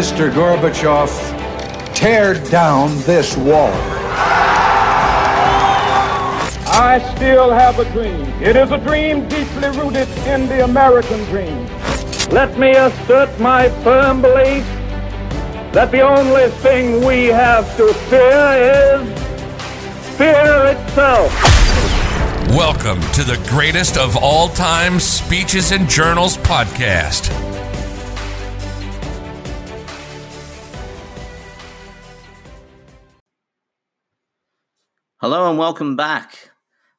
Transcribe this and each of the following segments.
Mr. Gorbachev, tear down this wall. I still have a dream. It is a dream deeply rooted in the American dream. Let me assert my firm belief that the only thing we have to fear is fear itself. Welcome to the greatest of all time speeches and journals podcast. Hello and welcome back.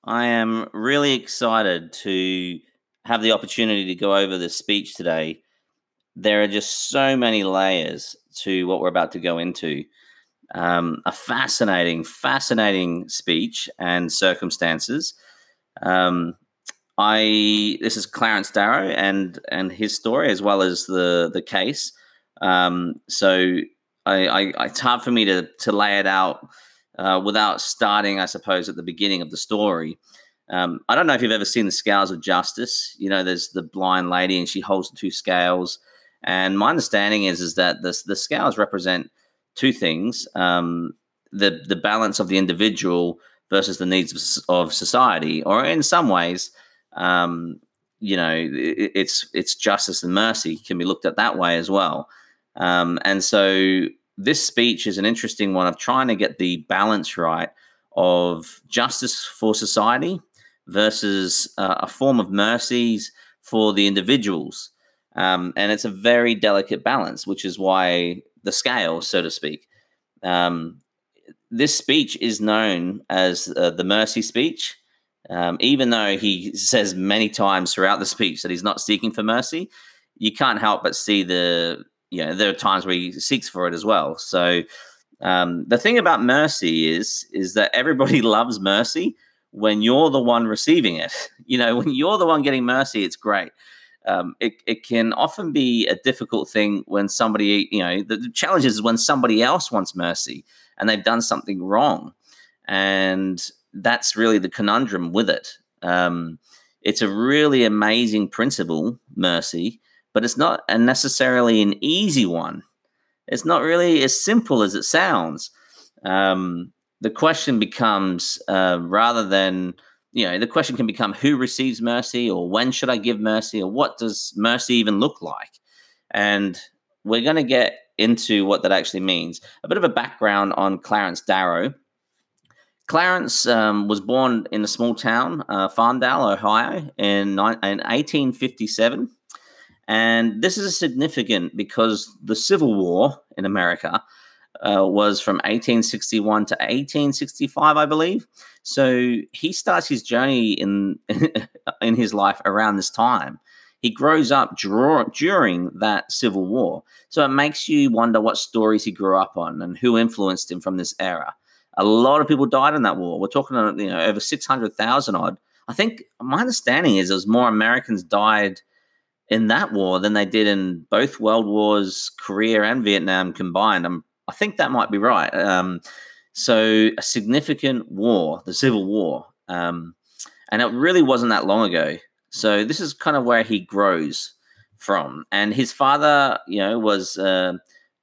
I am really excited to have the opportunity to go over this speech today. There are just so many layers to what we're about to go into. Um, a fascinating, fascinating speech and circumstances. Um, I this is Clarence Darrow and and his story as well as the the case. Um, so I, I, it's hard for me to to lay it out uh, without starting, I suppose, at the beginning of the story. Um, I don't know if you've ever seen the scales of justice. You know, there's the blind lady and she holds the two scales. And my understanding is is that the the scales represent two things: um, the the balance of the individual versus the needs of, of society, or in some ways, um, you know, it, it's it's justice and mercy can be looked at that way as well. Um, and so this speech is an interesting one of trying to get the balance right of justice for society versus uh, a form of mercies for the individuals. Um, and it's a very delicate balance, which is why the scale, so to speak. Um, this speech is known as uh, the mercy speech, um, even though he says many times throughout the speech that he's not seeking for mercy. You can't help but see the, you know, there are times where he seeks for it as well. So um, the thing about mercy is, is that everybody loves mercy when you're the one receiving it. You know, when you're the one getting mercy, it's great um, it, it can often be a difficult thing when somebody, you know, the, the challenge is when somebody else wants mercy and they've done something wrong. And that's really the conundrum with it. Um, it's a really amazing principle, mercy, but it's not necessarily an easy one. It's not really as simple as it sounds. Um, the question becomes uh, rather than you know, the question can become who receives mercy or when should I give mercy or what does mercy even look like? And we're going to get into what that actually means. A bit of a background on Clarence Darrow. Clarence um, was born in a small town, uh, Ohio, in, in 1857. And this is significant because the Civil War in America uh, was from 1861 to 1865, I believe. So he starts his journey in in his life around this time. He grows up draw, during that Civil War. So it makes you wonder what stories he grew up on and who influenced him from this era. A lot of people died in that war. We're talking, you know, over 600,000 odd. I think my understanding is there's more Americans died in that war than they did in both world wars, Korea and Vietnam combined. I'm I think that might be right. Um, so a significant war, the Civil War, um, and it really wasn't that long ago. So this is kind of where he grows from, and his father, you know, was uh,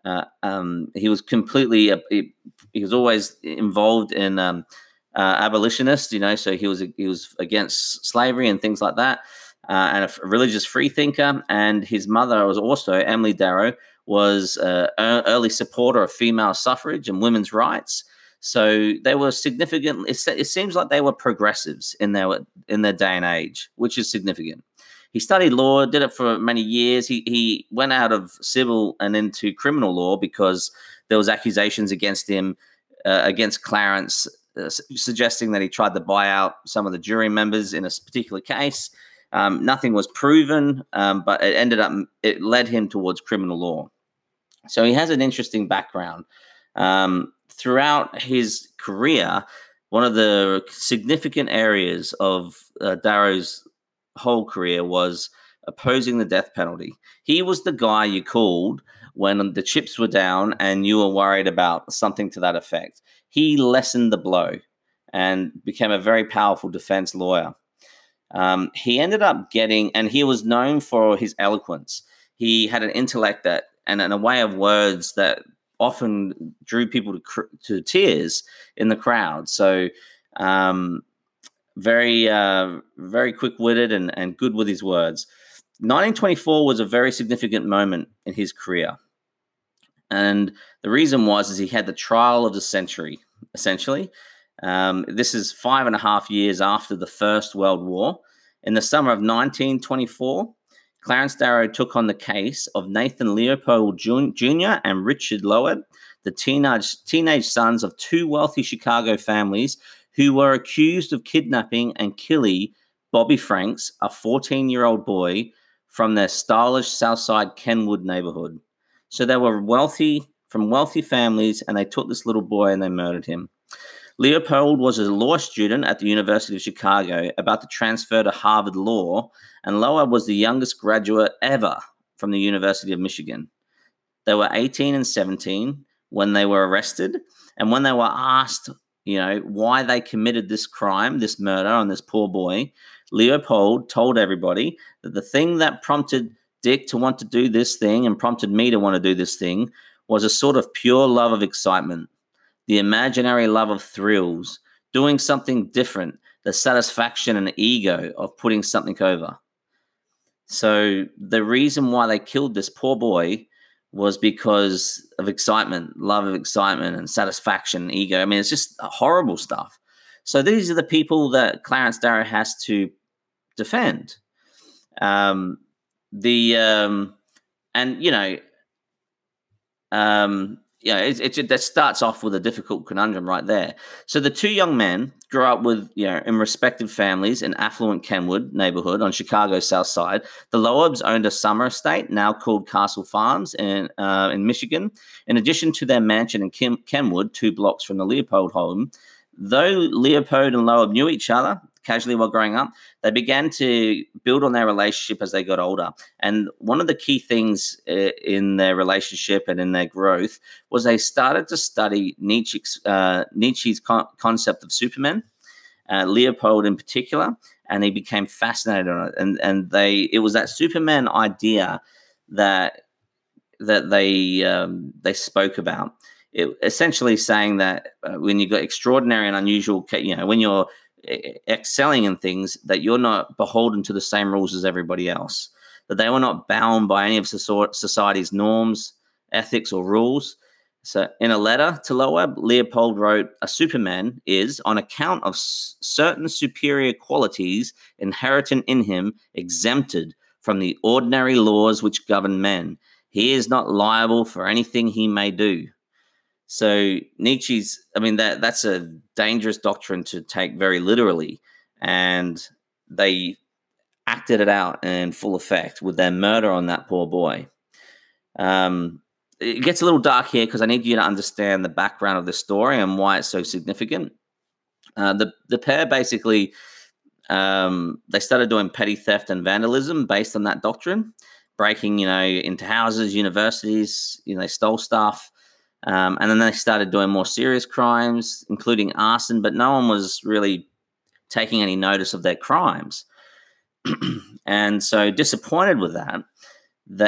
uh, um, he was completely uh, he, he, was always involved in um, uh, abolitionists, you know, so he was he was against slavery and things like that, uh, and a religious freethinker. And his mother was also Emily Darrow was an early supporter of female suffrage and women's rights. So they were significant. It, it seems like they were progressives in their in their day and age, which is significant. He studied law, did it for many years. He he went out of civil and into criminal law because there was accusations against him, uh, against Clarence, uh, suggesting that he tried to buy out some of the jury members in a particular case. Um, nothing was proven, um, but it ended up it led him towards criminal law. So he has an interesting background. Um, throughout his career, one of the significant areas of uh, Darrow's whole career was opposing the death penalty. He was the guy you called when the chips were down and you were worried about something to that effect. He lessened the blow and became a very powerful defense lawyer. Um, he ended up getting, and he was known for his eloquence. He had an intellect that and in a way of words that often drew people to cr- to tears in the crowd. So um, very uh, very quick witted and, and good with his words. 1924 was a very significant moment in his career. And the reason was is he had the trial of the century, essentially. Um, this is five and a half years after the First World War. In the summer of 1924, Clarence Darrow took on the case of Nathan Leopold Jr. and Richard Loeb, the teenage, teenage sons of two wealthy Chicago families who were accused of kidnapping and killing Bobby Franks, a 14 year old boy from their stylish Southside Kenwood neighborhood. So they were wealthy from wealthy families, and they took this little boy and they murdered him. Leopold was a law student at the University of Chicago, about to transfer to Harvard Law, and Loeb was the youngest graduate ever from the University of Michigan. They were 18 and 17 when they were arrested, and when they were asked, you know, why they committed this crime, this murder on this poor boy, Leopold told everybody that the thing that prompted Dick to want to do this thing and prompted me to want to do this thing was a sort of pure love of excitement, the imaginary love of thrills, doing something different, the satisfaction and ego of putting something over. So the reason why they killed this poor boy was because of excitement, love of excitement and satisfaction, ego. I mean, it's just horrible stuff. So these are the people that Clarence Darrow has to defend. Um, the um, and you know, um, yeah, it, it, it, that starts off with a difficult conundrum right there. So the two young men grew up with, you know, in respective families in affluent Kenwood neighborhood on Chicago's South Side. The Loebs owned a summer estate now called Castle Farms in uh, in Michigan. In addition to their mansion in Ken- Kenwood, two blocks from the Leopold home, though Leopold and Loeb knew each other, casually while growing up, they began to build on their relationship as they got older. And one of the key things uh, in their relationship and in their growth was they started to study Nietzsche's, uh, Nietzsche's con- concept of Superman, uh, Leopold in particular, and he became fascinated on it. And and they it was that Superman idea that that they um, they spoke about. It, essentially saying that uh, when you've got extraordinary and unusual, you know, when you're excelling in things that you're not beholden to the same rules as everybody else that they were not bound by any of society's norms ethics or rules. So in a letter to loeb leopold wrote a superman is on account of s- certain superior qualities inherent in him exempted from the ordinary laws which govern men. He is not liable for anything he may do so Nietzsche's, I mean, that that's a dangerous doctrine to take very literally, and they acted it out in full effect with their murder on that poor boy. Um, it gets a little dark here because I need you to understand the background of the story and why it's so significant. Uh, the the pair basically um, they started doing petty theft and vandalism based on that doctrine, breaking you know into houses, universities. You know, they stole stuff. Um, and then they started doing more serious crimes, including arson, but no one was really taking any notice of their crimes. and so, disappointed with that,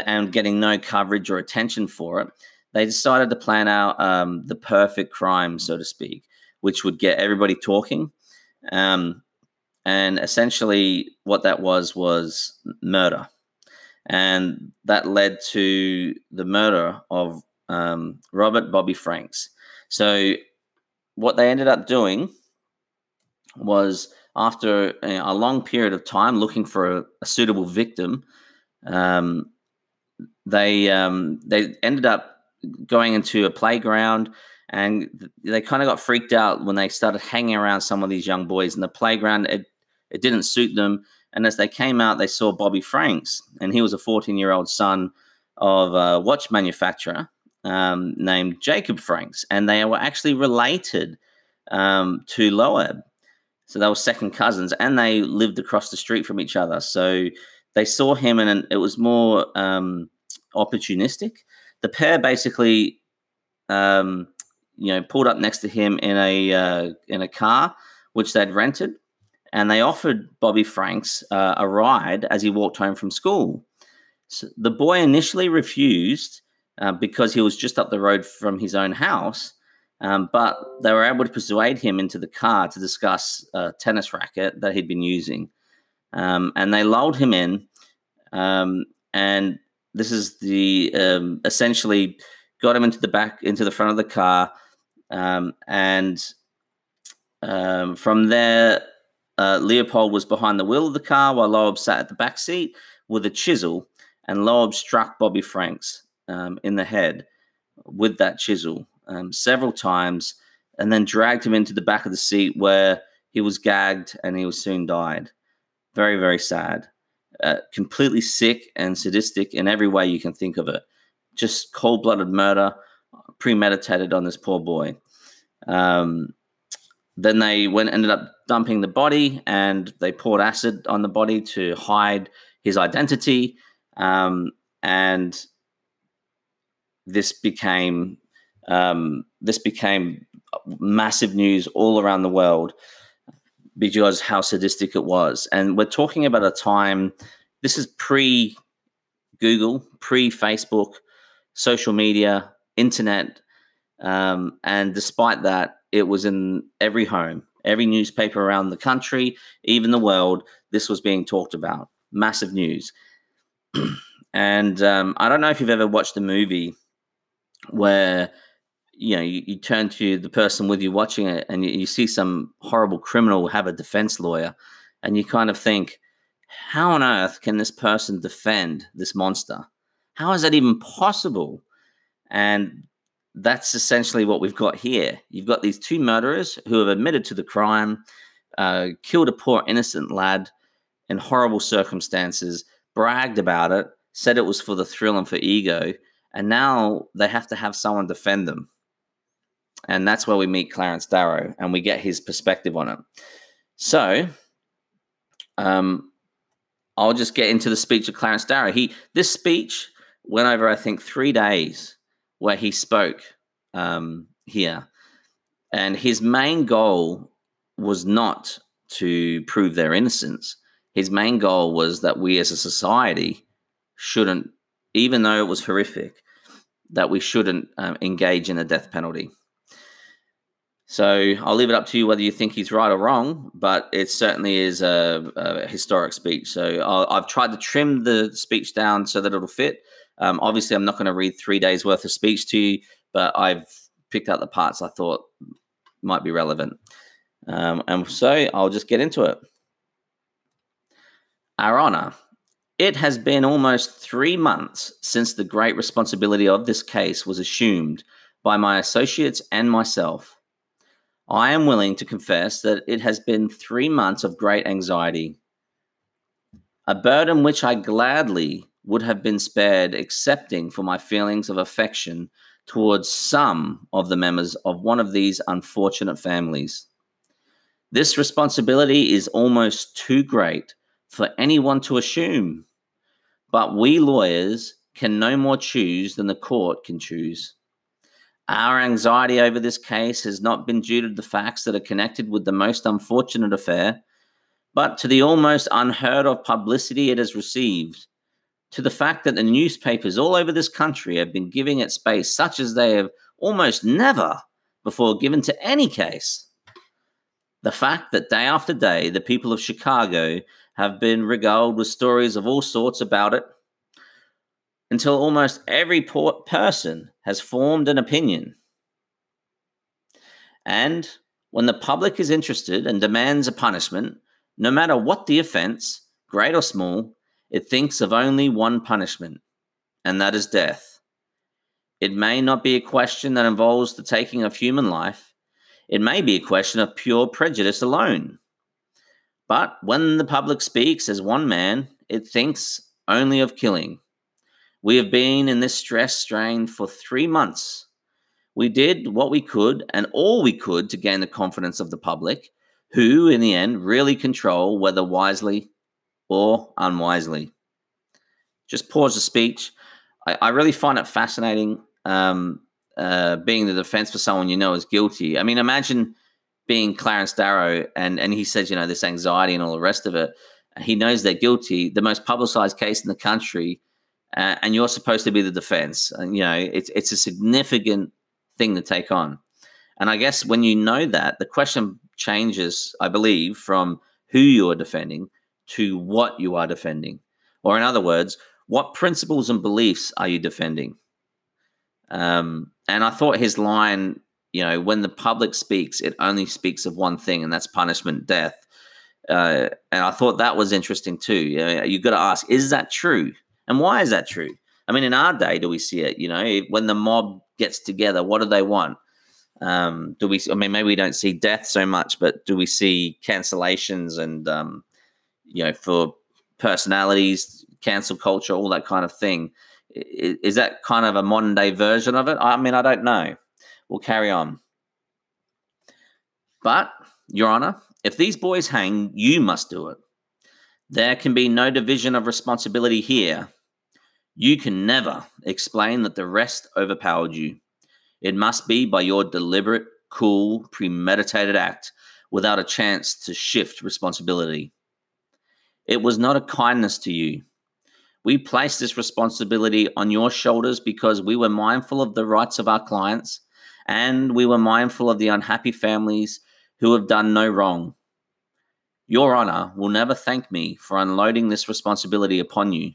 and getting no coverage or attention for it, they decided to plan out um, the perfect crime, so to speak, which would get everybody talking. Um, and essentially, what that was was murder. And that led to the murder of um, Robert Bobby Franks. So what they ended up doing was after a long period of time looking for a, a suitable victim, um, they um, they ended up going into a playground and they kind of got freaked out when they started hanging around some of these young boys in the playground. It, it didn't suit them. And as they came out, they saw Bobby Franks, and he was a 14 year old son of a watch manufacturer um, named Jacob Franks, and they were actually related um, to Loeb. So they were second cousins, and they lived across the street from each other. So they saw him, and it was more um, opportunistic. The pair basically, um, you know, pulled up next to him in a uh, in a car which they'd rented, and they offered Bobby Franks uh, a ride as he walked home from school. So the boy initially refused uh, because he was just up the road from his own house. Um, but they were able to persuade him into the car to discuss a tennis racket that he'd been using. Um, and they lulled him in. Um, and this is the um, essentially got him into the back, into the front of the car. Um, and um, from there, uh, Leopold was behind the wheel of the car while Loeb sat at the back seat with a chisel. And Loeb struck Bobby Franks in the head with that chisel um, several times and then dragged him into the back of the seat where he was gagged and he was soon died. Very, very sad. Uh, completely sick and sadistic in every way you can think of it. Just cold blooded murder, premeditated on this poor boy. Um, then they went ended up dumping the body and they poured acid on the body to hide his identity. Um, and this became um, this became massive news all around the world because how sadistic it was. And we're talking about a time, this is pre Google, pre Facebook, social media, internet. Um, and despite that, it was in every home, every newspaper around the country, even the world. This was being talked about. Massive news. and um, I don't know if you've ever watched the movie where you know, you, you, turn to the person with you watching it and you, you, see some horrible criminal have a defense lawyer, and you kind of think, how on earth can this person defend this monster? How is that even possible? And that's essentially what we've got here. You've got these two murderers who have admitted to the crime, uh, killed a poor innocent lad in horrible circumstances, bragged about it, said it was for the thrill and for ego, and now they have to have someone defend them and that's where we meet Clarence Darrow and we get his perspective on it. So, um, I'll just get into the speech of Clarence Darrow. He this speech went over, I think, three days where he spoke um, here, and his main goal was not to prove their innocence. His main goal was that we as a society shouldn't, even though it was horrific, that we shouldn't um, engage in a death penalty. So I'll leave it up to you whether you think he's right or wrong, but it certainly is a, a historic speech. So i have tried to trim the speech down so that it'll fit. Um, obviously, I'm not going to read three days worth of speech to you, but I've picked out the parts I thought might be relevant. Um, and so I'll just get into it. Our Honor, it has been almost three months since the great responsibility of this case was assumed by my associates and myself. I am willing to confess that it has been three months of great anxiety, a burden which I gladly would have been spared, excepting for my feelings of affection towards some of the members of one of these unfortunate families. This responsibility is almost too great for anyone to assume, but we lawyers can no more choose than the court can choose. Our anxiety over this case has not been due to the facts that are connected with the most unfortunate affair, but to the almost unheard of publicity it has received, to the fact that the newspapers all over this country have been giving it space such as they have almost never before given to any case. The fact that day after day the people of Chicago have been regaled with stories of all sorts about it until almost every person has formed an opinion. And when the public is interested and demands a punishment, no matter what the offense, great or small, it thinks of only one punishment, and that is death. It may not be a question that involves the taking of human life, it may be a question of pure prejudice alone. But when the public speaks as one man, it thinks only of killing. We have been in this stress strain for three months. We did what we could and all we could to gain the confidence of the public, who, in the end, really control whether wisely or unwisely. Just pause the speech. I, I really find it fascinating um, uh, being the defense for someone you know is guilty. I mean, imagine being Clarence Darrow and, and he says, you know, this anxiety and all the rest of it. He knows they're guilty. The most publicized case in the country uh, and you're supposed to be the defense. And you know, it's it's a significant thing to take on. And I guess when you know that, the question changes, I believe, from who you are defending to what you are defending. Or, in other words, what principles and beliefs are you defending? Um, and I thought his line, you know, when the public speaks, it only speaks of one thing, and that's punishment, death. Uh, and I thought that was interesting too. You know, you've got to ask, is that true? And why is that true? I mean, in our day, do we see it? You know, when the mob gets together, what do they want? Um, do we? I mean, maybe we don't see death so much, but do we see cancellations and um, you know, for personalities, cancel culture, all that kind of thing? Is, is that kind of a modern day version of it? I mean, I don't know. We'll carry on. But, Your Honor, if these boys hang, you must do it. There can be no division of responsibility here. You can never explain that the rest overpowered you. It must be by your deliberate, cool, premeditated act without a chance to shift responsibility. It was not a kindness to you. We placed this responsibility on your shoulders because we were mindful of the rights of our clients and we were mindful of the unhappy families who have done no wrong. Your Honor will never thank me for unloading this responsibility upon you,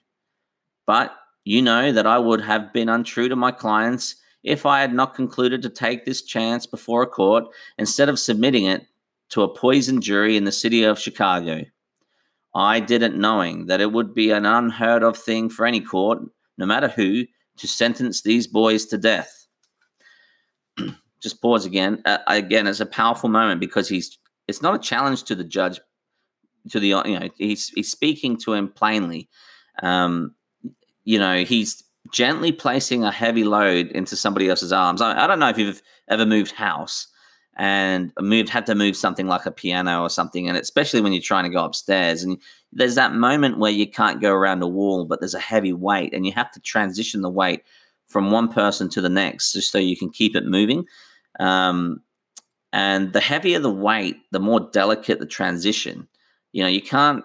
but you know that I would have been untrue to my clients if I had not concluded to take this chance before a court instead of submitting it to a poisoned jury in the city of Chicago. I did it knowing that it would be an unheard of thing for any court, no matter who, to sentence these boys to death. Just pause again. Uh, again, it's a powerful moment because he's. It's not a challenge to the judge, to the you know he's he's speaking to him plainly. Um, you know he's gently placing a heavy load into somebody else's arms. I, I, don't know if you've ever moved house and moved had to move something like a piano or something, and especially when you're trying to go upstairs, and there's that moment where you can't go around a wall, but there's a heavy weight, and you have to transition the weight from one person to the next, just so you can keep it moving. Um, and the heavier the weight, the more delicate the transition. You know, you can't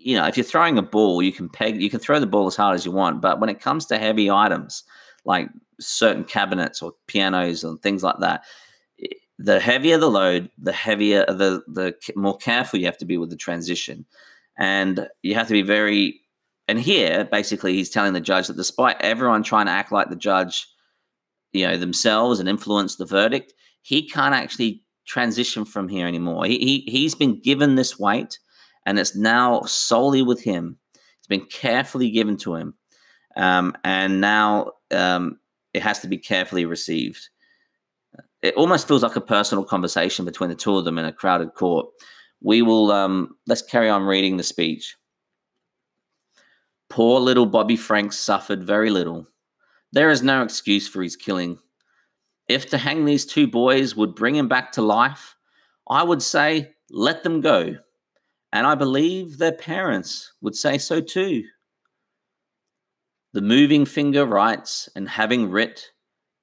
you know, if you're throwing a ball, you can peg, you can throw the ball as hard as you want. But when it comes to heavy items like certain cabinets or pianos and things like that, the heavier the load, the heavier the the more careful you have to be with the transition, and you have to be very. And here, basically, he's telling the judge that despite everyone trying to act like the judge, you know, themselves and influence the verdict, he can't actually transition from here anymore. He, he he's been given this weight and it's now solely with him. It's been carefully given to him, um, and now um, it has to be carefully received. It almost feels like a personal conversation between the two of them in a crowded court. We will um, let's carry on reading the speech. Poor little Bobby Franks suffered very little. There is no excuse for his killing. If to hang these two boys would bring him back to life, I would say let them go. And I believe their parents would say so too. The moving finger writes, and having writ,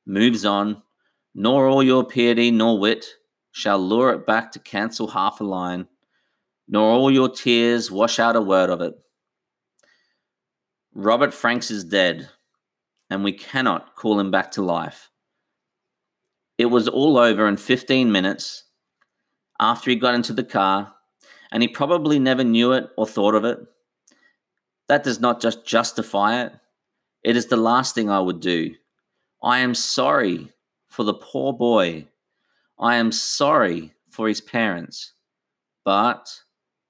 moves on, nor all your piety nor wit shall lure it back to cancel half a line, nor all your tears wash out a word of it. Robert Franks is dead, and we cannot call him back to life. It was all over in 15 minutes after he got into the car and he probably never knew it or thought of it. That does not just justify it, it is the last thing I would do. I am sorry for the poor boy. I am sorry for his parents, but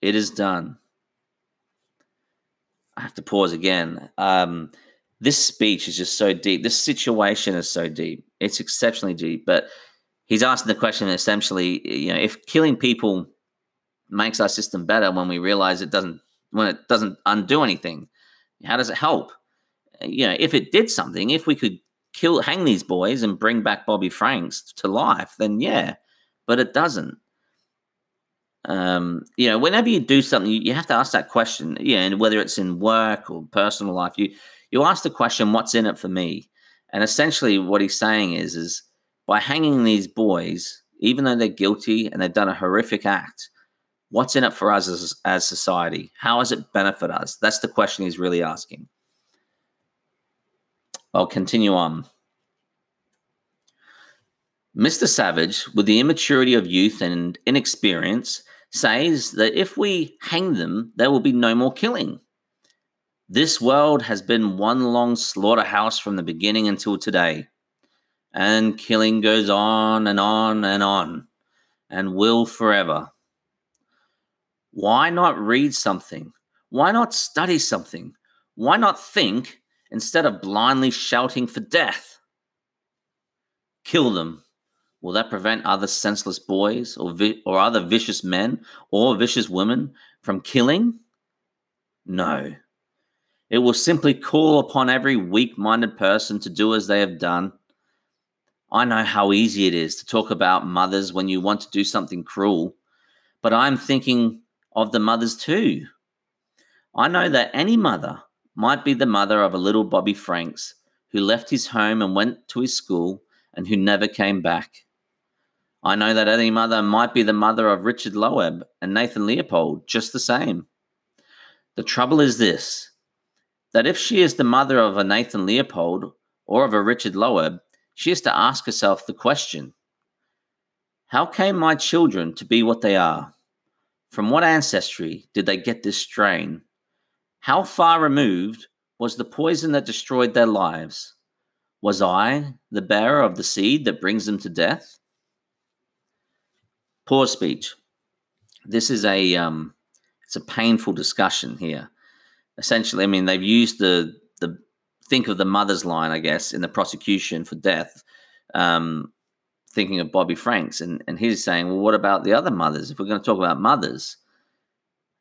it is done. I have to pause again. Um, this speech is just so deep. This situation is so deep. It's exceptionally deep. But he's asking the question essentially, you know, if killing people makes our system better when we realize it doesn't when it doesn't undo anything. How does it help? You know, if it did something, if we could kill hang these boys and bring back Bobby Franks to life, then yeah, but it doesn't. Um, you know, whenever you do something, you, you have to ask that question. Yeah, and whether it's in work or personal life, you you ask the question, "What's in it for me?" And essentially, what he's saying is, is by hanging these boys, even though they're guilty and they've done a horrific act, what's in it for us as, as society? How does it benefit us? That's the question he's really asking. I'll continue on. Mr. Savage, with the immaturity of youth and inexperience, says that if we hang them, there will be no more killing. This world has been one long slaughterhouse from the beginning until today. And killing goes on and on and on, and will forever. Why not read something? Why not study something? Why not think instead of blindly shouting for death? Kill them. Will that prevent other senseless boys or, vi- or other vicious men or vicious women from killing? No. It will simply call upon every weak minded person to do as they have done. I know how easy it is to talk about mothers when you want to do something cruel, but I'm thinking of the mothers too. I know that any mother might be the mother of a little Bobby Franks who left his home and went to his school and who never came back. I know that any mother might be the mother of Richard Loeb and Nathan Leopold, just the same. The trouble is this that if she is the mother of a Nathan Leopold or of a Richard Loeb, she has to ask herself the question How came my children to be what they are? From what ancestry did they get this strain? How far removed was the poison that destroyed their lives? Was I the bearer of the seed that brings them to death? Poor speech. This is a um, it's a painful discussion here. Essentially, I mean they've used the the think of the mother's line, I guess, in the prosecution for death. Um, thinking of Bobby Franks, and and he's saying, well, what about the other mothers? If we're going to talk about mothers,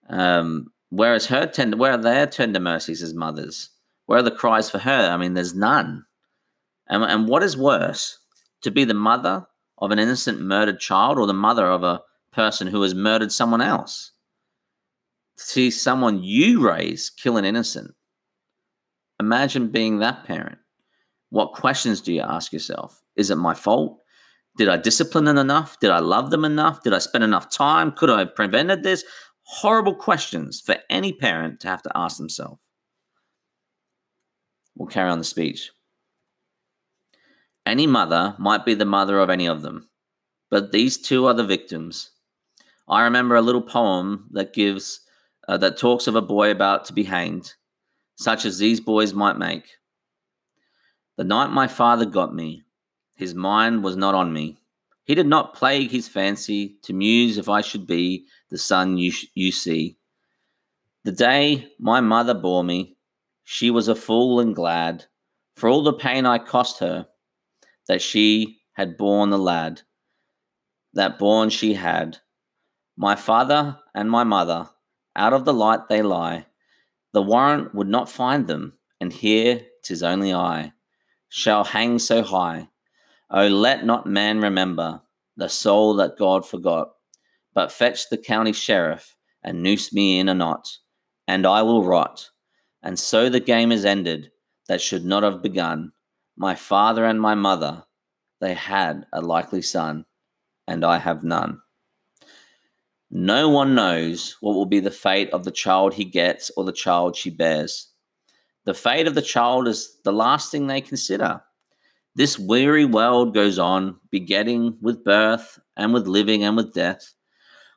um, where is her tender? Where are their tender mercies as mothers? Where are the cries for her? I mean, there's none. And and what is worse, to be the mother of an innocent murdered child or the mother of a person who has murdered someone else. See someone you raise kill an innocent. Imagine being that parent. What questions do you ask yourself? Is it my fault? Did I discipline them enough? Did I love them enough? Did I spend enough time? Could I have prevented this? Horrible questions for any parent to have to ask themselves. We'll carry on the speech. Any mother might be the mother of any of them, but these two are the victims. I remember a little poem that gives uh, that talks of a boy about to be hanged, such as these boys might make. The night my father got me, his mind was not on me. He did not plague his fancy to muse if I should be the son you, sh- you see. The day my mother bore me, she was a fool and glad for all the pain I cost her that she had borne the lad, that born she had. My father and my mother, out of the light they lie. The warrant would not find them, and here 'tis only I shall hang so high. Oh, let not man remember the soul that God forgot, but fetch the county sheriff and noose me in a knot, and I will rot. And so the game is ended that should not have begun my father and my mother, they had a likely son, and I have none. No one knows what will be the fate of the child he gets or the child she bears. The fate of the child is the last thing they consider. This weary world goes on, begetting with birth and with living and with death.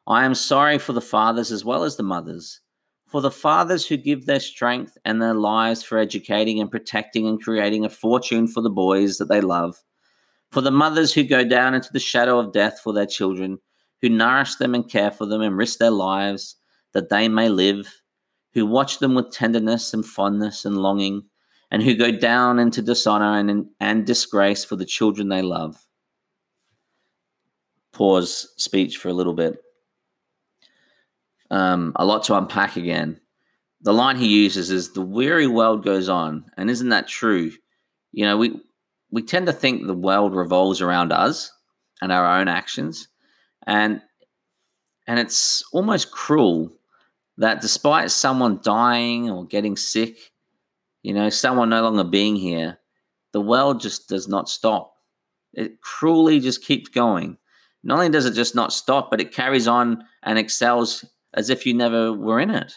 I am sorry for the fathers as well as the mothers for the fathers who give their strength and their lives for educating and protecting and creating a fortune for the boys that they love, for the mothers who go down into the shadow of death for their children, who nourish them and care for them and risk their lives that they may live, who watch them with tenderness and fondness and longing, and who go down into dishonor and, and disgrace for the children they love. Pause speech for a little bit um, a lot to unpack again. The line he uses is the weary world goes on, and isn't that true? You know, we we tend to think the world revolves around us and our own actions, and and it's almost cruel that despite someone dying or getting sick, you know, someone no longer being here, the world just does not stop. It cruelly just keeps going. Not only does it just not stop, but it carries on and excels as if you never were in it.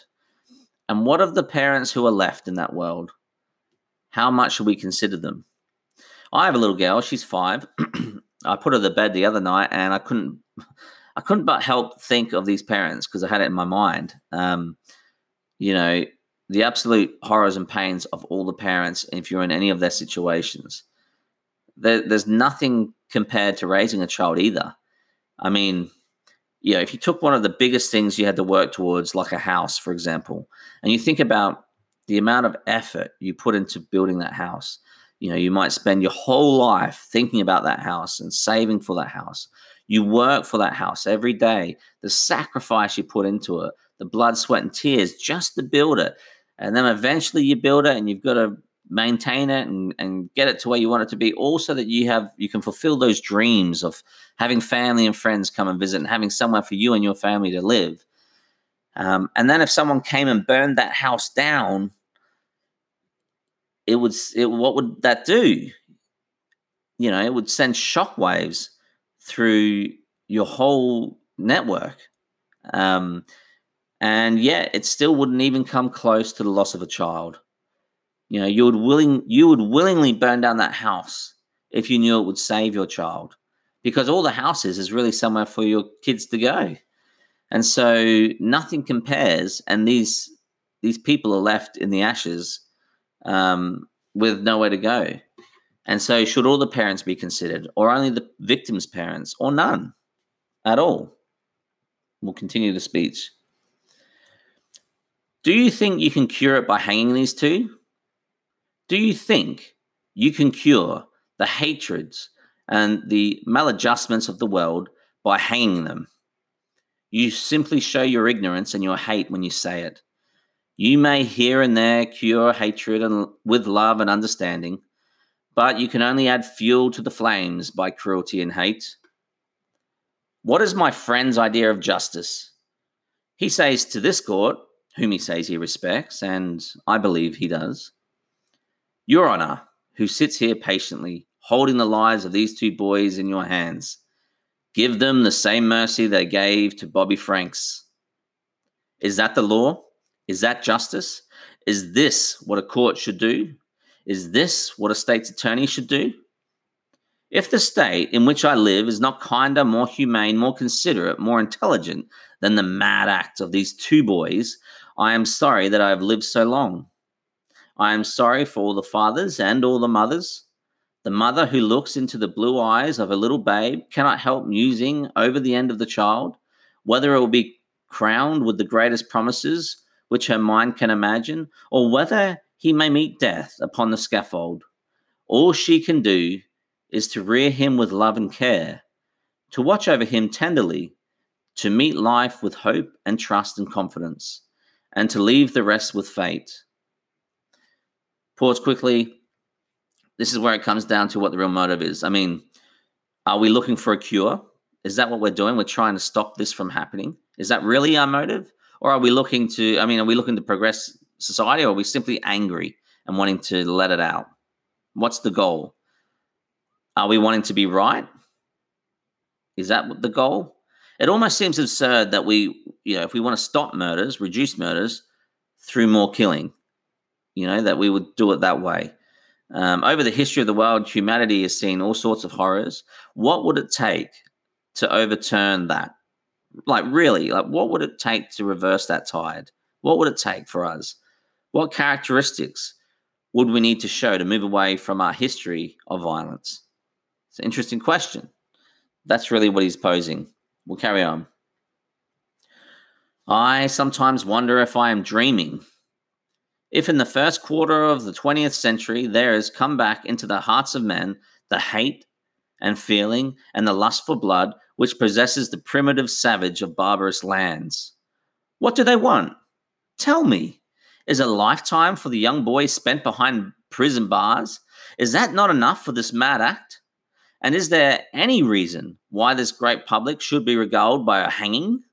And what of the parents who are left in that world? how much should we consider them? I have a little girl, she's five. I put her to bed the other night and I couldn't I couldn't but help think of these parents because I had it in my mind. Um, you know, the absolute horrors and pains of all the parents if you're in any of their situations. There, there's nothing compared to raising a child either. I mean, you know, if you took one of the biggest things you had to work towards, like a house, for example, and you think about the amount of effort you put into building that house, you know, you might spend your whole life thinking about that house and saving for that house. You work for that house every day, the sacrifice you put into it, the blood, sweat, and tears just to build it. And then eventually you build it and you've got to maintain it and, and get it to where you want it to be also that you have you can fulfill those dreams of having family and friends come and visit and having somewhere for you and your family to live um, and then if someone came and burned that house down it would it, what would that do? You know it would send shockwaves through your whole network. Um, and yet it still wouldn't even come close to the loss of a child. You know, you would willing you would willingly burn down that house if you knew it would save your child, because all the houses is really somewhere for your kids to go, and so nothing compares. And these these people are left in the ashes um, with nowhere to go. And so, should all the parents be considered, or only the victim's parents, or none at all? We'll continue the speech. Do you think you can cure it by hanging these two? Do you think you can cure the hatreds and the maladjustments of the world by hanging them? You simply show your ignorance and your hate when you say it. You may here and there cure hatred and, with love and understanding, but you can only add fuel to the flames by cruelty and hate. What is my friend's idea of justice? He says to this court, whom he says he respects, and I believe he does, your Honor, who sits here patiently, holding the lives of these two boys in your hands, give them the same mercy they gave to Bobby Franks. Is that the law? Is that justice? Is this what a court should do? Is this what a state's attorney should do? If the state in which I live is not kinder, more humane, more considerate, more intelligent than the mad act of these two boys, I am sorry that I have lived so long. I am sorry for all the fathers and all the mothers. The mother who looks into the blue eyes of a little babe cannot help musing over the end of the child, whether it will be crowned with the greatest promises which her mind can imagine, or whether he may meet death upon the scaffold. All she can do is to rear him with love and care, to watch over him tenderly, to meet life with hope and trust and confidence, and to leave the rest with fate. Pause quickly. This is where it comes down to what the real motive is. I mean, are we looking for a cure? Is that what we're doing? We're trying to stop this from happening. Is that really our motive? Or are we looking to, I mean, are we looking to progress society or are we simply angry and wanting to let it out? What's the goal? Are we wanting to be right? Is that the goal? It almost seems absurd that we, you know, if we want to stop murders, reduce murders through more killing, you know, that we would do it that way. Um, over the history of the world, humanity has seen all sorts of horrors. What would it take to overturn that? Like, really, like, what would it take to reverse that tide? What would it take for us? What characteristics would we need to show to move away from our history of violence? It's an interesting question. That's really what he's posing. We'll carry on. I sometimes wonder if I am dreaming if in the first quarter of the 20th century there has come back into the hearts of men the hate and feeling and the lust for blood which possesses the primitive savage of barbarous lands. What do they want? Tell me. Is a lifetime for the young boy spent behind prison bars? Is that not enough for this mad act? And is there any reason why this great public should be regaled by a hanging?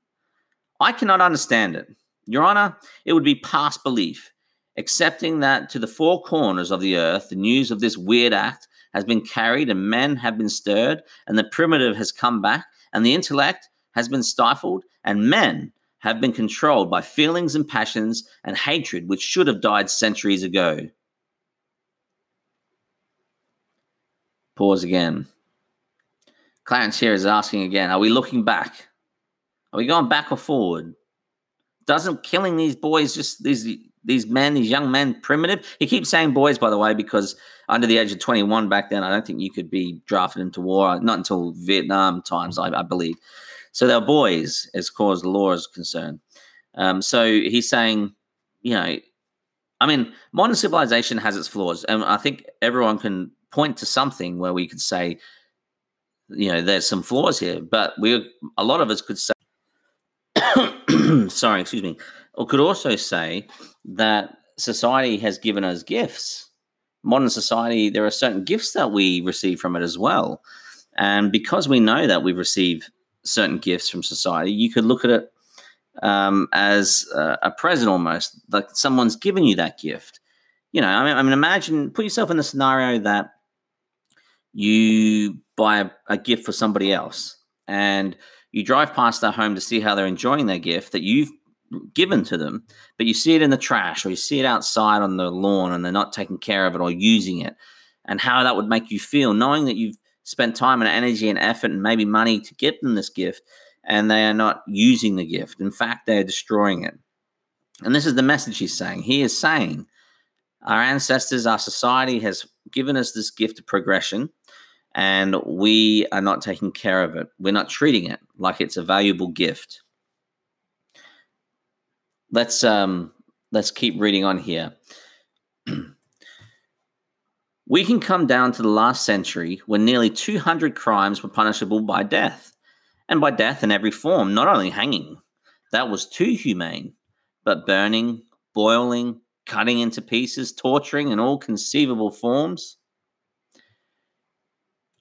I cannot understand it. Your Honor, it would be past belief accepting that to the four corners of the earth, the news of this weird act has been carried and men have been stirred, and the primitive has come back, and the intellect has been stifled, and men have been controlled by feelings and passions and hatred which should have died centuries ago. Pause again. Clarence here is asking again Are we looking back? Are we going back or forward? Doesn't killing these boys just these these men, these young men, primitive? He keeps saying boys, by the way, because under the age of 21 back then, I don't think you could be drafted into war, not until Vietnam times, I, I believe. So they're boys as far as the law is concerned. Um, so he's saying, you know, I mean, modern civilization has its flaws, and I think everyone can point to something where we could say, you know, there's some flaws here. But we, a lot of us could say, sorry, excuse me, or could also say that society has given us gifts. Modern society, there are certain gifts that we receive from it as well. And because we know that we've received certain gifts from society, you could look at it um, as a, a present almost, like someone's given you that gift. You know, I mean, I mean, imagine, put yourself in the scenario that you buy a, a gift for somebody else and you drive past their home to see how they're enjoying their gift that you've given to them, but you see it in the trash or you see it outside on the lawn and they're not taking care of it or using it, and how that would make you feel knowing that you've spent time and energy and effort and maybe money to give them this gift and they are not using the gift. In fact, they're destroying it. And this is the message he's saying. He is saying, Our ancestors, our society has given us this gift of progression, and we are not taking care of it. We're not treating it like it's a valuable gift. Let's um let's keep reading on here. we can come down to the last century when nearly 200 crimes were punishable by death and by death in every form, not only hanging. That was too humane, but burning, boiling, cutting into pieces, torturing in all conceivable forms.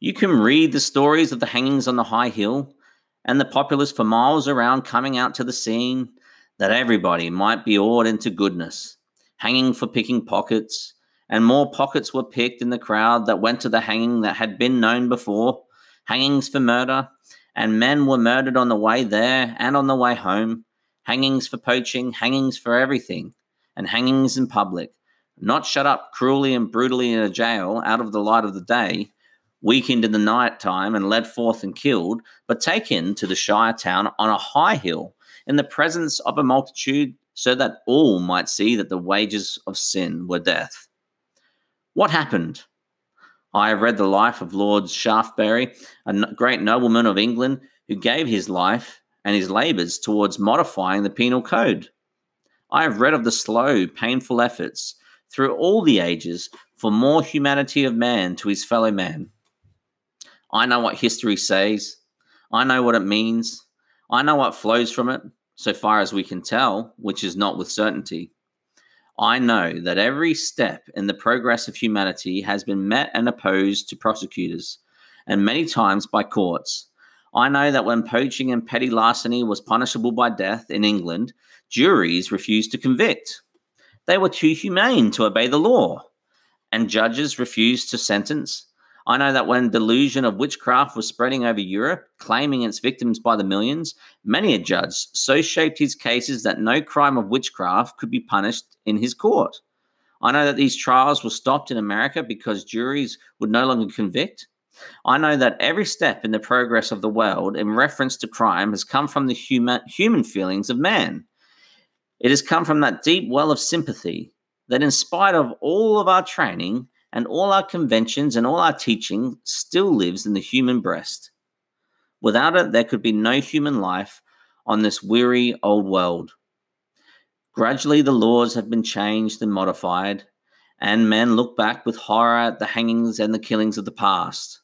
You can read the stories of the hangings on the high hill and the populace for miles around coming out to the scene that everybody might be awed into goodness, hanging for picking pockets, and more pockets were picked in the crowd that went to the hanging that had been known before, hangings for murder, and men were murdered on the way there and on the way home. Hangings for poaching, hangings for everything, and hangings in public. Not shut up cruelly and brutally in a jail out of the light of the day, weakened in the night time and led forth and killed, but taken to the shire town on a high hill in the presence of a multitude, so that all might see that the wages of sin were death. What happened? I have read the life of Lord Shaftesbury, a great nobleman of England who gave his life and his labours towards modifying the penal code. I have read of the slow, painful efforts through all the ages for more humanity of man to his fellow man. I know what history says. I know what it means. I know what flows from it, so far as we can tell, which is not with certainty. I know that every step in the progress of humanity has been met and opposed to prosecutors, and many times by courts. I know that when poaching and petty larceny was punishable by death in England, juries refused to convict. They were too humane to obey the law, and judges refused to sentence. I know that when delusion of witchcraft was spreading over Europe, claiming its victims by the millions, many a judge so shaped his cases that no crime of witchcraft could be punished in his court. I know that these trials were stopped in America because juries would no longer convict. I know that every step in the progress of the world in reference to crime has come from the human, human feelings of man. It has come from that deep well of sympathy that, in spite of all of our training, and all our conventions and all our teaching still lives in the human breast. Without it, there could be no human life on this weary old world. Gradually, the laws have been changed and modified, and men look back with horror at the hangings and the killings of the past.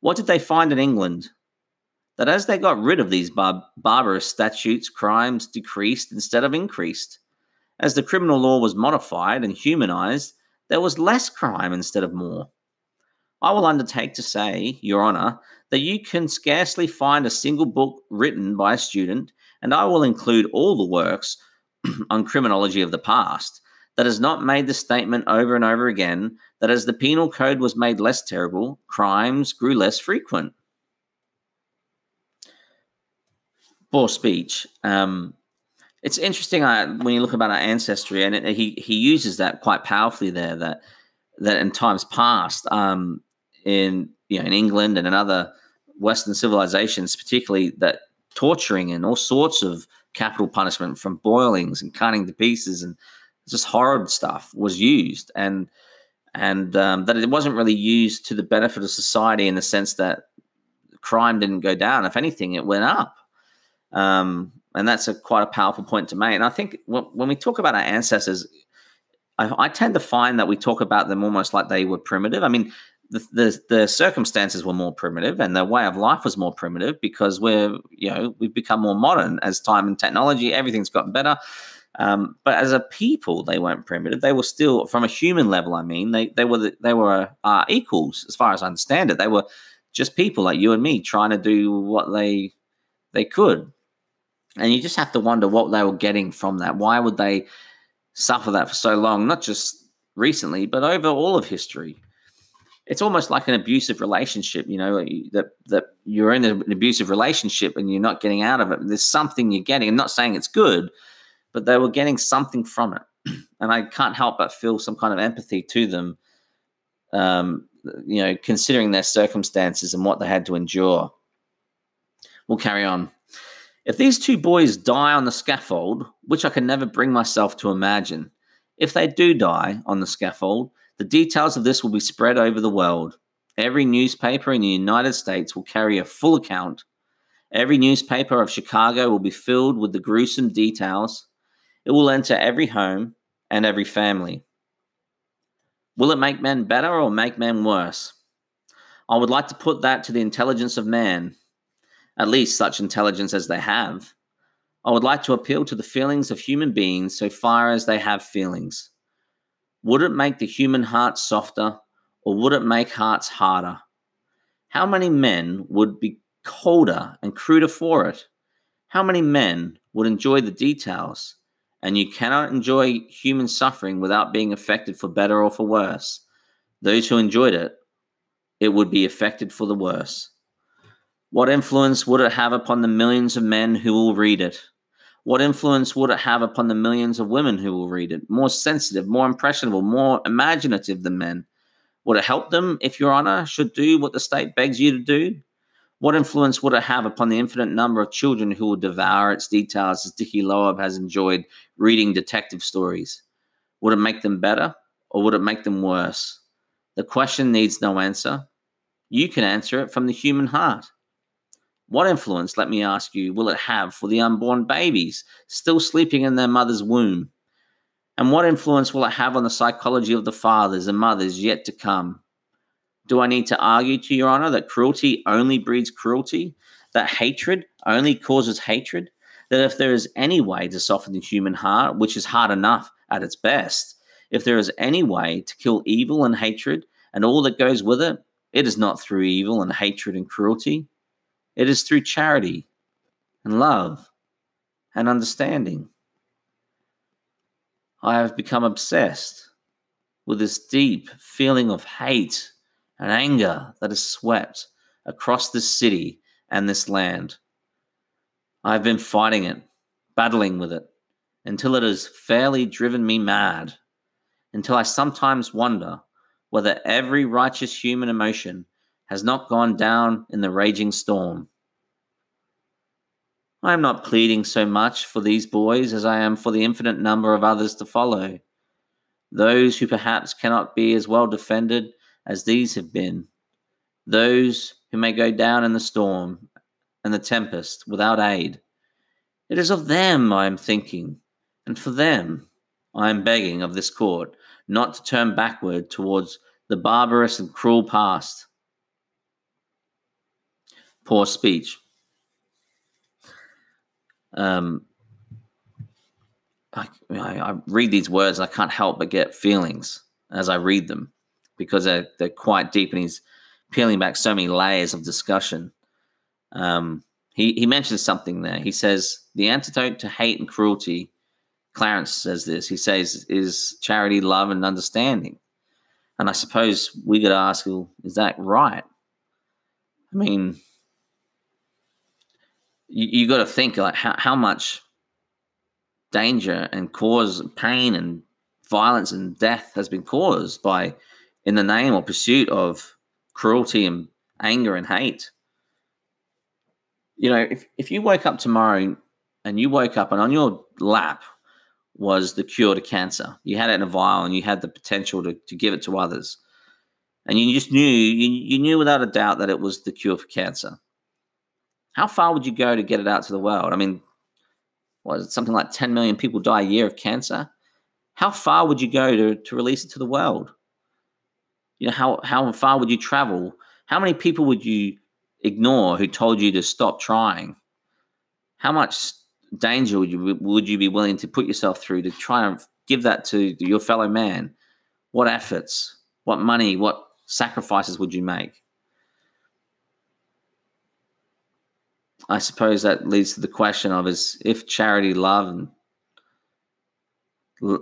What did they find in England? That as they got rid of these bar- barbarous statutes, crimes decreased instead of increased. As the criminal law was modified and humanized, there was less crime instead of more. I will undertake to say, Your Honour, that you can scarcely find a single book written by a student, and I will include all the works on criminology of the past, that has not made the statement over and over again that as the penal code was made less terrible, crimes grew less frequent. Poor speech. Um, it's interesting uh, when you look about our ancestry, and it, he he uses that quite powerfully there. That that in times past, um, in you know in England and in other Western civilizations, particularly that torturing and all sorts of capital punishment from boilings and cutting to pieces and just horrid stuff was used and and um, that it wasn't really used to the benefit of society in the sense that crime didn't go down. If anything, it went up. Um, and that's a quite a powerful point to make. And I think when, we talk about our ancestors, I, I, tend to find that we talk about them almost like they were primitive. I mean, the, the, the circumstances were more primitive, and their way of life was more primitive because we're you know we've become more modern as time and technology. Everything's gotten better. Um, but as a people, they weren't primitive. They were still, from a human level, I mean, they they were the, they were uh, equals as far as I understand it. They were just people like you and me trying to do what they they could. And you just have to wonder what they were getting from that. Why would they suffer that for so long? Not just recently, but over all of history. It's almost like an abusive relationship, you know, that that you're in an abusive relationship and you're not getting out of it. There's something you're getting. I'm not saying it's good, but they were getting something from it. And I can't help but feel some kind of empathy to them, um, you know, considering their circumstances and what they had to endure. We'll carry on. If these two boys die on the scaffold, which I can never bring myself to imagine, if they do die on the scaffold, the details of this will be spread over the world. Every newspaper in the United States will carry a full account. Every newspaper of Chicago will be filled with the gruesome details. It will enter every home and every family. Will it make men better or make men worse? I would like to put that to the intelligence of man at least such intelligence as they have. I would like to appeal to the feelings of human beings so far as they have feelings. Would it make the human heart softer or would it make hearts harder? How many men would be colder and cruder for it? How many men would enjoy the details? And you cannot enjoy human suffering without being affected for better or for worse. Those who enjoyed it, it would be affected for the worse. What influence would it have upon the millions of men who will read it? What influence would it have upon the millions of women who will read it? More sensitive, more impressionable, more imaginative than men. Would it help them if Your Honor should do what the state begs you to do? What influence would it have upon the infinite number of children who will devour its details as Dicky Loeb has enjoyed reading detective stories? Would it make them better or would it make them worse? The question needs no answer. You can answer it from the human heart. What influence, let me ask you, will it have for the unborn babies still sleeping in their mother's womb? And what influence will it have on the psychology of the fathers and mothers yet to come? Do I need to argue to your honor that cruelty only breeds cruelty? That hatred only causes hatred? That if there is any way to soften the human heart, which is hard enough at its best, if there is any way to kill evil and hatred and all that goes with it, it is not through evil and hatred and cruelty. It is through charity and love and understanding. I have become obsessed with this deep feeling of hate and anger that has swept across this city and this land. I have been fighting it, battling with it, until it has fairly driven me mad, until I sometimes wonder whether every righteous human emotion has not gone down in the raging storm. I am not pleading so much for these boys as I am for the infinite number of others to follow, those who perhaps cannot be as well defended as these have been, those who may go down in the storm and the tempest without aid. It is of them I am thinking, and for them I am begging of this court not to turn backward towards the barbarous and cruel past poor speech. Um, I, I, read these words and I can't help but get feelings as I read them because they're, they're quite deep and he's peeling back so many layers of discussion. Um, he, he mentions something there. He says, The antidote to hate and cruelty, Clarence says this, he says, is charity, love, and understanding. And I suppose we could ask, well, is that right? I mean, you, you got to think like how, how much danger and cause pain and violence and death has been caused by in the name or pursuit of cruelty and anger and hate. You know, if, if you woke up tomorrow and you woke up and on your lap was the cure to cancer, you had it in a vial and you had the potential to, to give it to others, and you just knew, you, you knew without a doubt that it was the cure for cancer. How far would you go to get it out to the world? I mean, was it something like 10 million people die a year of cancer? How far would you go to, to release it to the world? You know, how, how far would you travel? How many people would you ignore who told you to stop trying? How much danger would you would you be willing to put yourself through to try and give that to your fellow man? What efforts? What money? What sacrifices would you make? I suppose that leads to the question of is if charity, love, and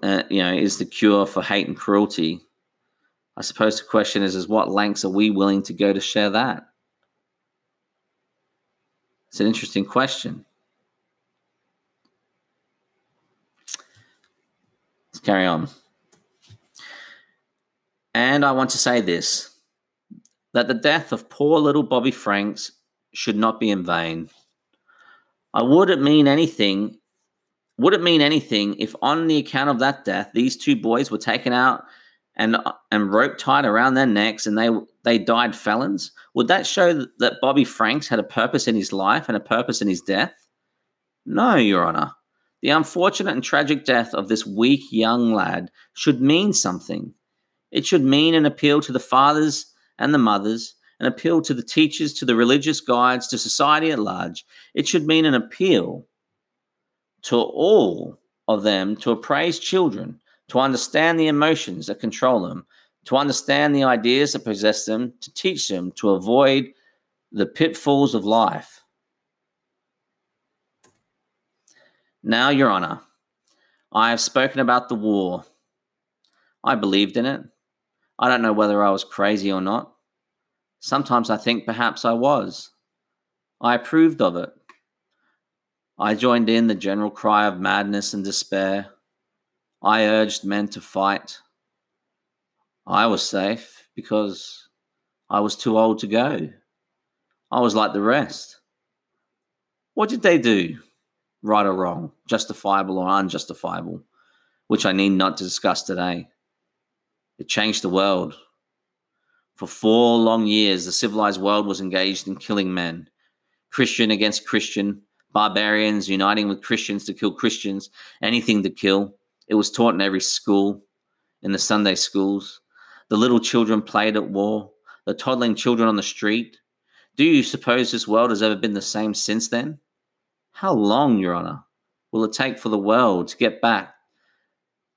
uh, you know, is the cure for hate and cruelty. I suppose the question is, is what lengths are we willing to go to share that? It's an interesting question. Let's carry on. And I want to say this that the death of poor little Bobby Franks should not be in vain. I wouldn't mean anything. Would it mean anything if, on the account of that death, these two boys were taken out and and rope tied around their necks and they they died felons? Would that show that Bobby Franks had a purpose in his life and a purpose in his death? No, Your Honor. The unfortunate and tragic death of this weak young lad should mean something. It should mean an appeal to the fathers and the mothers, an appeal to the teachers, to the religious guides, to society at large. It should mean an appeal to all of them to appraise children, to understand the emotions that control them, to understand the ideas that possess them, to teach them to avoid the pitfalls of life. Now, Your Honor, I have spoken about the war. I believed in it. I don't know whether I was crazy or not. Sometimes I think perhaps I was. I approved of it. I joined in the general cry of madness and despair. I urged men to fight. I was safe because I was too old to go. I was like the rest. What did they do, right or wrong, justifiable or unjustifiable, which I need not to discuss today? It changed the world. For four long years, the civilized world was engaged in killing men, Christian against Christian, barbarians uniting with Christians to kill Christians, anything to kill. It was taught in every school, in the Sunday schools. The little children played at war, the toddling children on the street. Do you suppose this world has ever been the same since then? How long, Your Honor, will it take for the world to get back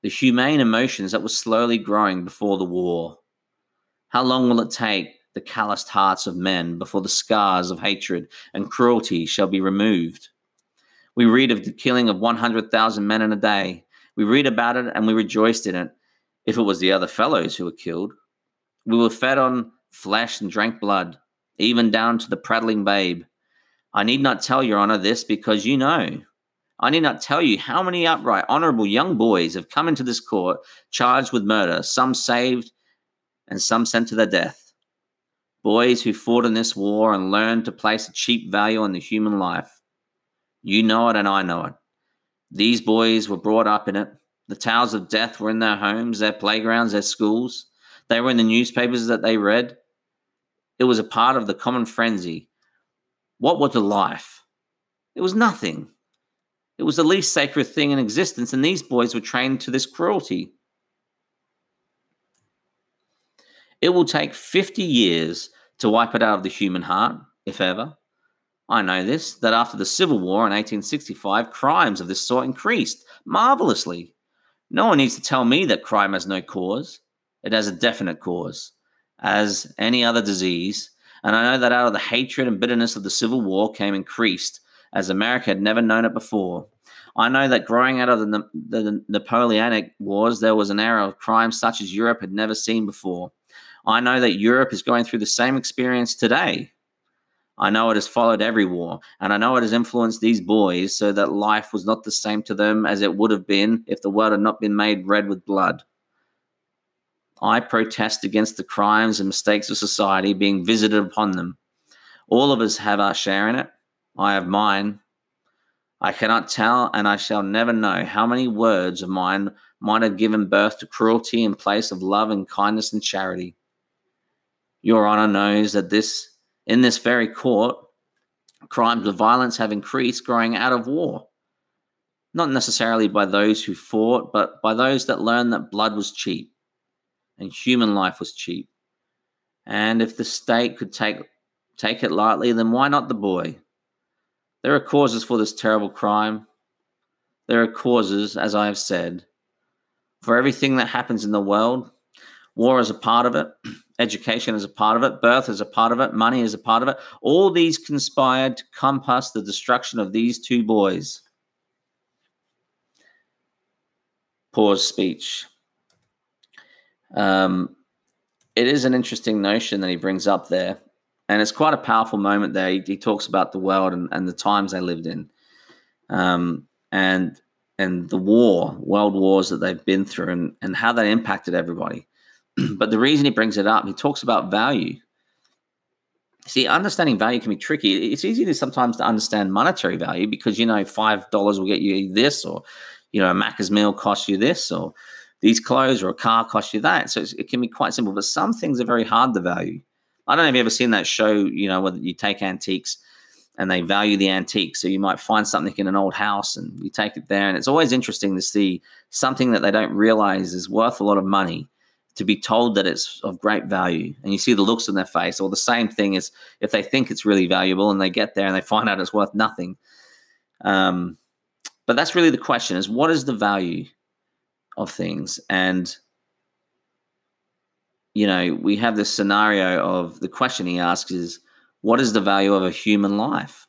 the humane emotions that were slowly growing before the war? How long will it take the calloused hearts of men before the scars of hatred and cruelty shall be removed. We read of the killing of 100,000 men in a day. We read about it and we rejoiced in it. If it was the other fellows who were killed, we were fed on flesh and drank blood, even down to the prattling babe. I need not tell your honor this because you know. I need not tell you how many upright, honorable young boys have come into this court charged with murder, some saved and some sent to their death boys who fought in this war and learned to place a cheap value on the human life. You know it, and I know it. These boys were brought up in it. The tales of death were in their homes, their playgrounds, their schools. They were in the newspapers that they read. It was a part of the common frenzy. What was a life? It was nothing. It was the least sacred thing in existence, and these boys were trained to this cruelty. It will take 50 years to wipe it out of the human heart, if ever. I know this, that after the Civil War in 1865, crimes of this sort increased marvelously. No one needs to tell me that crime has no cause. It has a definite cause, as any other disease. And I know that out of the hatred and bitterness of the Civil War came increased, as America had never known it before. I know that growing out of the, the, the Napoleonic Wars, there was an era of crime such as Europe had never seen before. I know that Europe is going through the same experience today. I know it has followed every war, and I know it has influenced these boys so that life was not the same to them as it would have been if the world had not been made red with blood. I protest against the crimes and mistakes of society being visited upon them. All of us have our share in it. I have mine. I cannot tell, and I shall never know how many words of mine might have given birth to cruelty in place of love and kindness and charity. Your Honor knows that this, in this very court, crimes of violence have increased growing out of war. Not necessarily by those who fought, but by those that learned that blood was cheap and human life was cheap. And if the state could take, take it lightly, then why not the boy? There are causes for this terrible crime. There are causes, as I have said, for everything that happens in the world. War is a part of it, education is a part of it, birth is a part of it, money is a part of it. All these conspired to compass the destruction of these two boys. Pause speech. Um, it is an interesting notion that he brings up there. And it's quite a powerful moment there. He, he talks about the world and, and, the times they lived in. Um, and and the war, world wars that they've been through and, and how that impacted everybody. but the reason he brings it up, he talks about value. See, understanding value can be tricky. It's easy to sometimes to understand monetary value because you know five dollars will get you this, or you know a Macca's meal costs you this, or these clothes or a car costs you that. So it can be quite simple. But some things are very hard to value. I don't know if you've ever seen that show. You know, whether you take antiques and they value the antique. So you might find something in an old house and you take it there. And it's always interesting to see something that they don't realize is worth a lot of money to be told that it's of great value. And you see the looks on their face. Or the same thing is if they think it's really valuable and they get there and they find out it's worth nothing. Um, but that's really the question is what is the value of things? And you know, we have this scenario of the question he asks is, what is the value of a human life?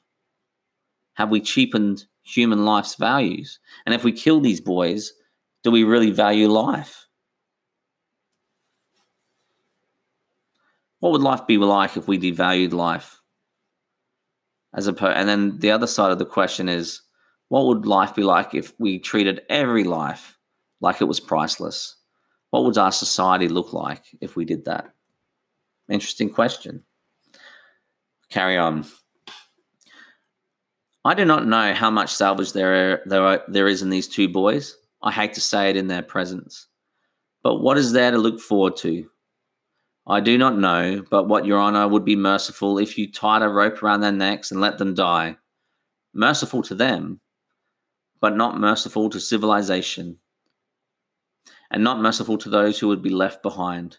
Have we cheapened human life's values? And if we kill these boys, do we really value life? What would life be like if we devalued life? As opposed, and then the other side of the question is, what would life be like if we treated every life like it was priceless? What would our society look like if we did that? Interesting question carry on. I do not know how much salvage there, there, are, there is in these two boys. I hate to say it in their presence. But what is there to look forward to? I do not know, but what your honor would be merciful if you tied a rope around their necks and let them die. Merciful to them, but not merciful to civilization, and not merciful to those who would be left behind.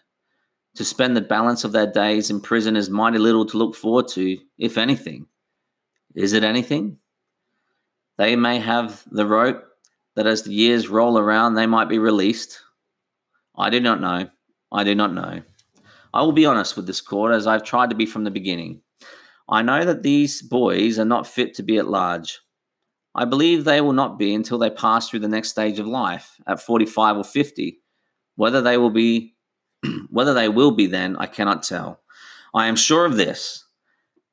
To spend the balance of their days in prison is mighty little to look forward to, if anything. Is it anything? They may have the rope that as the years roll around, they might be released. I do not know. I do not know. I will be honest with this court, as I've tried to be from the beginning. I know that these boys are not fit to be at large. I believe they will not be until they pass through the next stage of life at 45 or 50. Whether they will be Whether they will be then, I cannot tell. I am sure of this,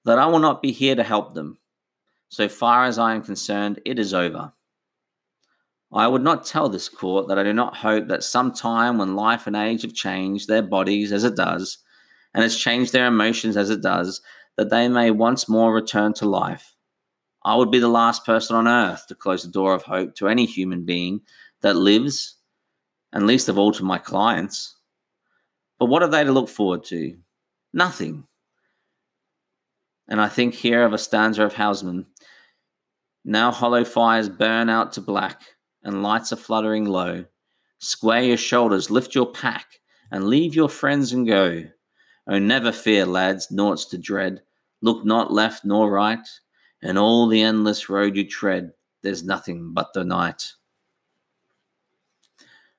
that I will not be here to help them. So far as I am concerned, it is over. I would not tell this court that I do not hope that some time when life and age have changed their bodies as it does, and has changed their emotions as it does, that they may once more return to life. I would be the last person on earth to close the door of hope to any human being that lives, and least of all to my clients. But what are they to look forward to? Nothing. And I think here of a stanza of Housman. Now hollow fires burn out to black, and lights are fluttering low. Square your shoulders, lift your pack, and leave your friends and go. Oh, never fear, lads, naught's to dread. Look not left nor right, and all the endless road you tread, there's nothing but the night.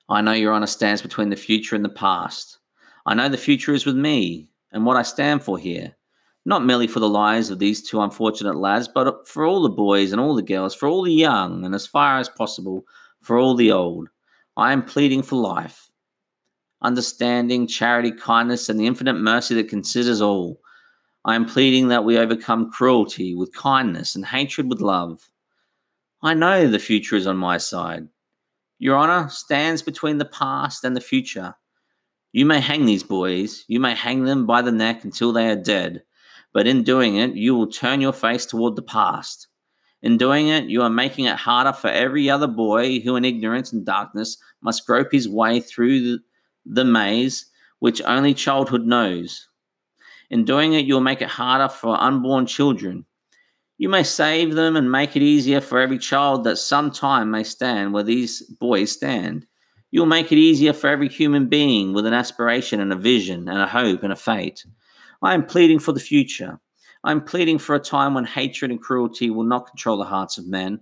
I know your honor stands between the future and the past. I know the future is with me and what I stand for here, not merely for the lives of these two unfortunate lads, but for all the boys and all the girls, for all the young, and as far as possible, for all the old. I am pleading for life, understanding, charity, kindness, and the infinite mercy that considers all. I am pleading that we overcome cruelty with kindness and hatred with love. I know the future is on my side. Your Honour stands between the past and the future. You may hang these boys, you may hang them by the neck until they are dead, but in doing it, you will turn your face toward the past. In doing it, you are making it harder for every other boy who, in ignorance and darkness, must grope his way through the, maze which only childhood knows. In doing it, you'll make it harder for unborn children. You may save them and make it easier for every child that some time may stand where these boys stand. You'll make it easier for every human being with an aspiration and a vision and a hope and a fate. I am pleading for the future. I am pleading for a time when hatred and cruelty will not control the hearts of men,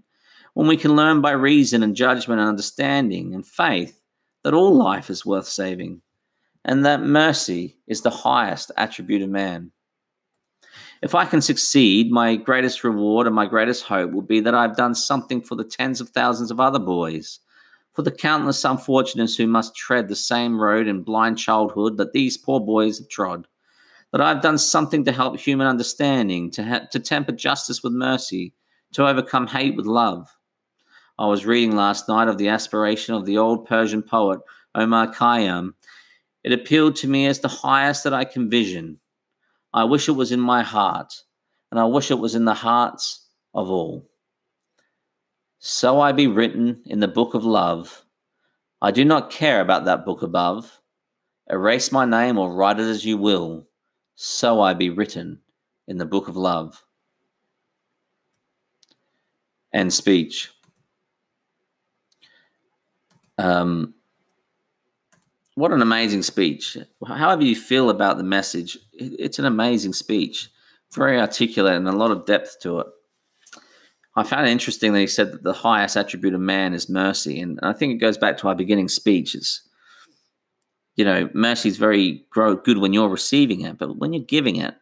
when we can learn by reason and judgment and understanding and faith that all life is worth saving, and that mercy is the highest attribute of man. If I can succeed, my greatest reward and my greatest hope will be that I've done something for the tens of thousands of other boys, for the countless unfortunates who must tread the same road in blind childhood that these poor boys have trod that I've done something to help human understanding, to, ha- to temper justice with mercy, to overcome hate with love. I was reading last night of the aspiration of the old Persian poet Omar Khayyam. It appealed to me as the highest that I can vision. I wish it was in my heart, and I wish it was in the hearts of all. So I be written in the book of love. I do not care about that book above. Erase my name or write it as you will so I be written in the book of love. And speech. Um, what an amazing speech. However, you feel about the message, it's an amazing speech, very articulate and a lot of depth to it. I found it interesting that he said that the highest attribute of man is mercy. And I think it goes back to our beginning speech. It's, you know, mercy is very good when you're receiving it, but when you're giving it,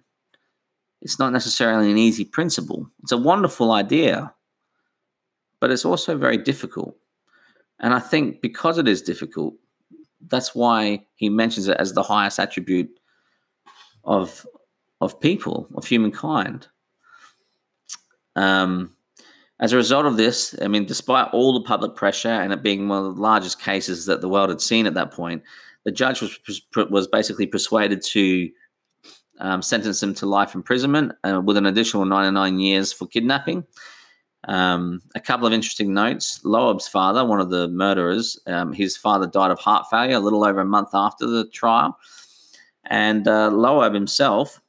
it's not necessarily an easy principle. It's a wonderful idea, but it's also very difficult. And I think because it is difficult, that's why he mentions it as the highest attribute of of people, of humankind. Um, as a result of this, I mean, despite all the public pressure and it being one of the largest cases that the world had seen at that point, the judge was was basically persuaded to um, sentence him to life imprisonment uh, with an additional 99 years for kidnapping. Um, a couple of interesting notes. Loeb's father, one of the murderers, um, his father died of heart failure a little over a month after the trial. And uh, Loeb himself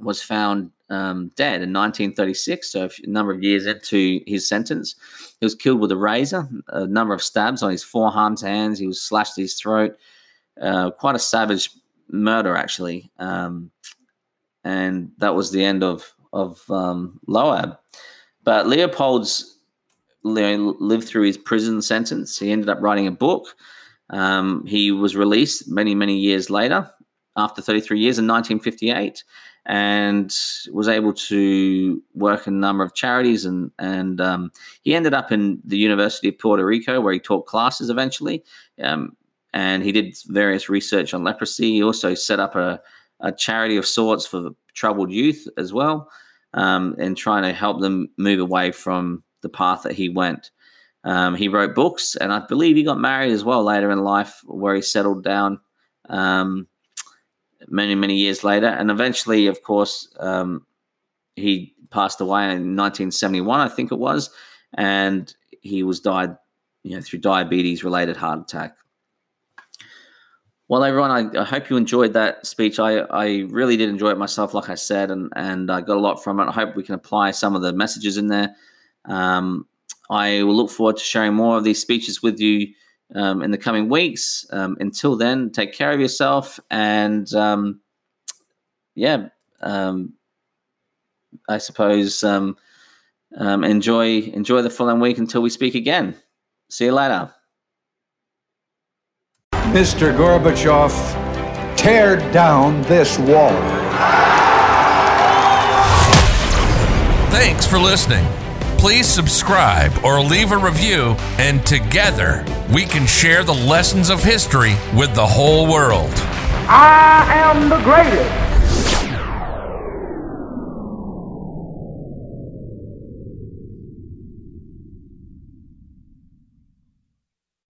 was found um, dead in 1936, so a number of years into his sentence. He was killed with a razor, a number of stabs on his forearms, hands. He was slashed his throat. Uh, quite a savage murder, actually. Um, and that was the end of of um, Loeb. But Leopold's lived through his prison sentence. He ended up writing a book. Um, he was released many, many years later, after 33 years in 1958, and was able to work in a number of charities. And, and um, he ended up in the University of Puerto Rico, where he taught classes eventually. Um, and he did various research on leprosy. He also set up a, a charity of sorts for troubled youth as well, um, and trying to help them move away from the path that he went. Um, he wrote books, and I believe he got married as well later in life, where he settled down um, many, many years later. And eventually, of course, um, he passed away in 1971, I think it was, and he was died, you know, through diabetes-related heart attack. Well, everyone, I, I, hope you enjoyed that speech. I, I really did enjoy it myself, like I said, and, and I got a lot from it. I hope we can apply some of the messages in there. Um, I will look forward to sharing more of these speeches with you um, in the coming weeks. Um, until then, take care of yourself, and um, yeah, um, I suppose um, enjoy enjoy the following week until we speak again. See you later. Mr. Gorbachev, tear down this wall. Thanks for listening. Please subscribe or leave a review, and together we can share the lessons of history with the whole world. I am the greatest.